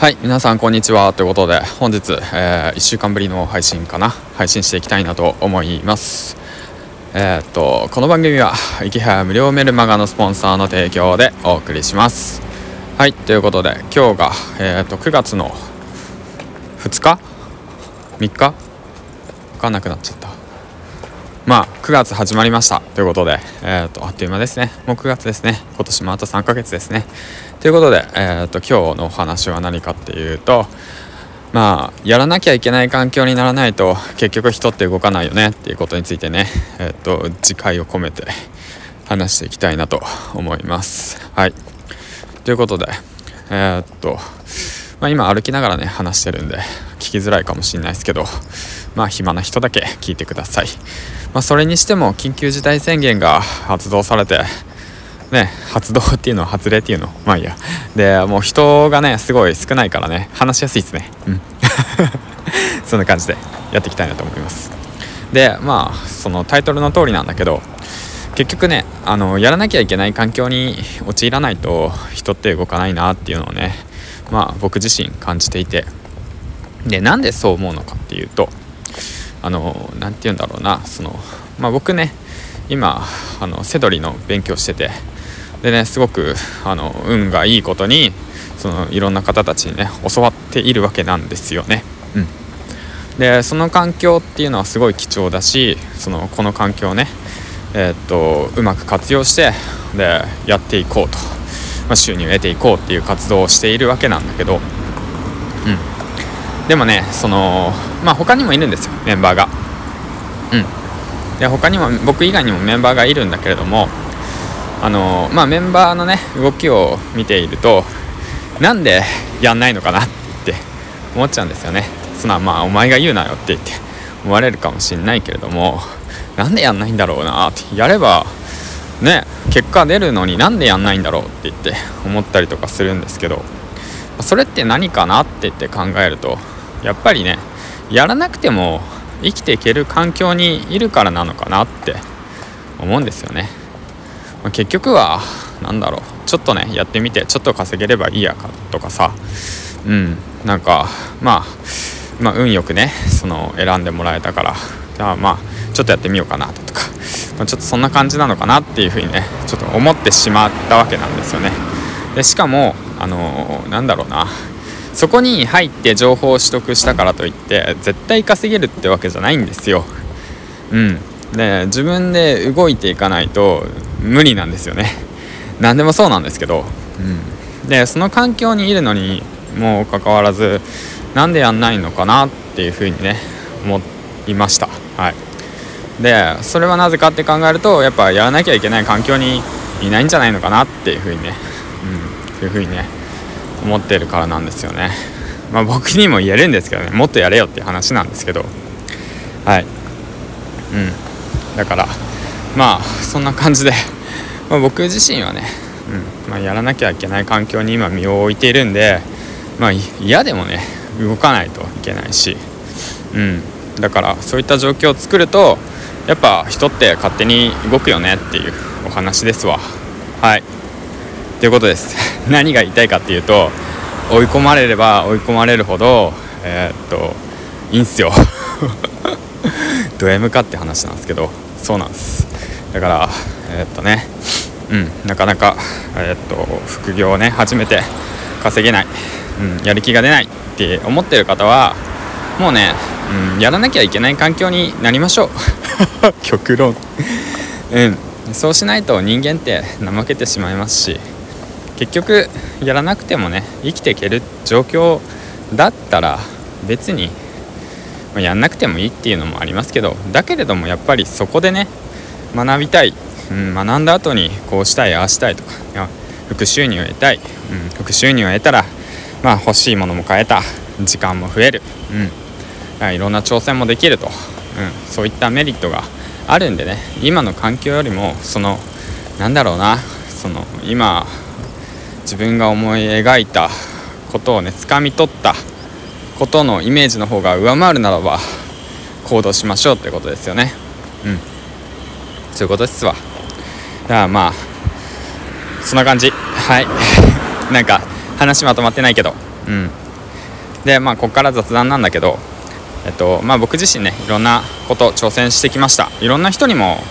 はい皆さんこんにちはということで本日、えー、1週間ぶりの配信かな。配信していきたいなと思います。えー、っとこの番組は池早無料メルマガのスポンサーの提供でお送りします。はいということで今日が、えー、っと9月の2日？3日？分かんなくなっちゃった。まあ9月始まりました。ということで、えーと、あっという間ですね。もう9月ですね。今年もあと3ヶ月ですね。ということで、えーと、今日のお話は何かっていうとまあやらなきゃいけない環境にならないと結局人って動かないよね。っていうことについてねえ、ー、と次回を込めて話していきたいなと思います。はい。ということでえっ、とまあ、今歩きながらね話してるんで聞きづらいかもしれないですけどまあ暇な人だけ聞いてください。まあ、それにしても緊急事態宣言が発動されてね発動っていうのは発令っていうのまあいいや。でもう人がねすごい少ないからね話しやすいですね。うん。そんな感じでやっていきたいなと思います。でまあそのタイトルの通りなんだけど結局ねあのやらなきゃいけない環境に陥らないと人って動かないなっていうのをねまあ僕自身感じていて。でなんでそう思うのかっていうとあの何て言うんだろうなその、まあ、僕ね今あのセドリの勉強しててでねすごくあの運がいいことにそのいろんな方たちにね教わっているわけなんですよね。うん、でその環境っていうのはすごい貴重だしそのこの環境をね、えー、っとうまく活用してでやっていこうと、まあ、収入を得ていこうっていう活動をしているわけなんだけど、うん、でもねそのまあ他にもいるんですよメンバーが。うん。で他にも僕以外にもメンバーがいるんだけれどもあのまあメンバーのね動きを見ているとなんでやんないのかなって思っちゃうんですよね。そんなまあお前が言うなよって言って思われるかもしれないけれどもなんでやんないんだろうなってやればね結果出るのになんでやんないんだろうって言って思ったりとかするんですけどそれって何かなって言って考えるとやっぱりねやらなくても生きていける環境にいるからなのかなって思うんですよね、まあ、結局は何だろうちょっとねやってみてちょっと稼げればいいやかとかさうんなんかまあまあ運よくねその選んでもらえたからじゃあまあちょっとやってみようかなとか、まあ、ちょっとそんな感じなのかなっていうふうにねちょっと思ってしまったわけなんですよね。でしかもあのー、なんだろうなそこに入って情報を取得したからといって絶対稼げるってわけじゃないんですよ。うん、で自分で動いていかないと無理なんですよね。何でもそうなんですけど、うん、でその環境にいるのにもかかわらずなんでやんないのかなっていうふうにね思いました。はい、でそれはなぜかって考えるとやっぱやらなきゃいけない環境にいないんじゃないのかなっていうふうにね、うん、いうふうにね思ってるからなんですよね。まあ僕にも言えるんですけどね。もっとやれよっていう話なんですけど。はい。うん。だからまあそんな感じで、まあ、僕自身はね、うん。まあ、やらなきゃいけない環境に今身を置いているんでまあ嫌でもね動かないといけないし。うん。だからそういった状況を作るとやっぱ人って勝手に動くよねっていうお話ですわ。はい。ということです。何が言いたいかっていうと追い込まれれば追い込まれるほどえー、っといいんすよ。ド M かって話なんですけどそうなんです。だからえー、っとねうんなかなかえー、っと副業をね始めて稼げない、うん、やる気が出ないって思ってる方はもうね、うん、やらなきゃいけない環境になりましょう。極論。うん。そうしないと人間って怠けてしまいますし結局やらなくてもね生きていける状況だったら別に、やんなくてもいいっていうのもありますけどだけれどもやっぱりそこでね学びたい、うん、学んだ後にこうしたいああしたいとか副収入を得たい、うん、副収入を得たら、まあ、欲しいものも買えた。時間も増える、うん、いろんな挑戦もできると、うん、そういったメリットがあるんでね今の環境よりもそのなんだろうなその今自分が思い描いたことをね掴み取ったことのイメージの方が上回るならば行動しましょうってことですよね。うん。そういうことですわ。だからまあそんな感じ。はい。なんか話まとまってないけど。うん。でまあここから雑談なんだけどえっとまあ僕自身ねいろんなこと挑戦してきました。いろんな人にも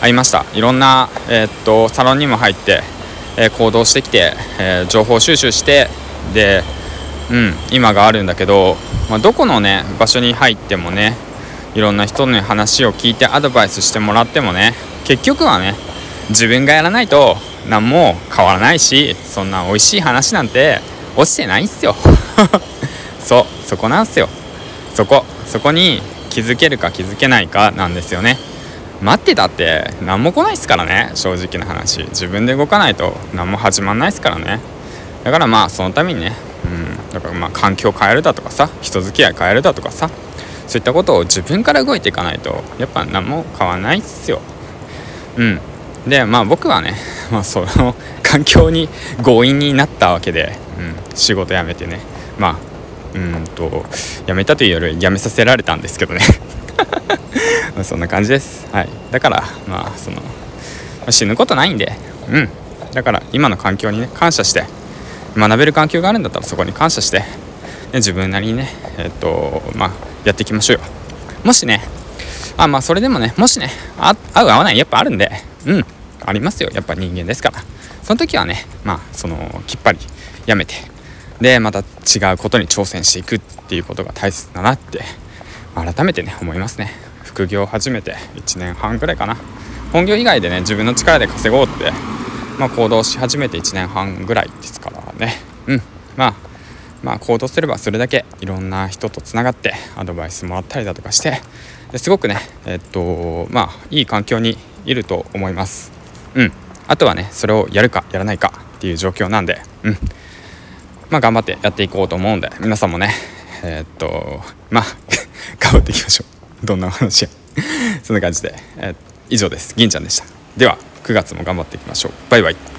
会いました。いろんな、えっとサロンにも入って、え、行動してきて、え、情報収集してでうん今があるんだけど、まあ、どこのね場所に入ってもねいろんな人の話を聞いてアドバイスしてもらってもね結局はね自分がやらないと何も変わらないしそんな美味しい話なんて落ちてないんすよ。そうそこなんすよ。そこそこに気づけるか気づけないかなんですよね。待ってたって何も来ないっすからね正直な話。自分で動かないと何も始まんないっすからね。だからまあそのためにねうんだからまあ環境変えるだとかさ人付き合い変えるだとかさそういったことを自分から動いていかないとやっぱ何も変わらないっすよ。うん。でまあ僕はね、まあ、その環境に強引になったわけで、うん、仕事辞めてね。まあうんと辞めたというより辞めさせられたんですけどね。そんな感じです。はい。だからまあその、死ぬことないんで。うん。だから今の環境にね感謝して学べる環境があるんだったらそこに感謝して、ね、自分なりにねえっとまあやっていきましょうよ。もしねあまあそれでもねもしね合う合わないやっぱあるんでうん。ありますよ。やっぱ人間ですから。その時はねまあそのきっぱりやめて。でまた違うことに挑戦していくっていうことが大切だなって改めてね思いますね。副業を始めて1年半ぐらいかな。本業以外でね自分の力で稼ごうってまあ行動し始めて1年半ぐらいですからね。うん。まあまあ行動すればそれだけいろんな人とつながってアドバイスもらったりだとかしてすごくねえっとまあいい環境にいると思います。うん。あとはねそれをやるかやらないかっていう状況なんでうん。まあ頑張ってやっていこうと思うんで皆さんもねえ、っとまあ張っていきましょう。どんな話や。そんな感じで、えー、以上です。銀ちゃんでした。では9月も頑張っていきましょう。バイバイ。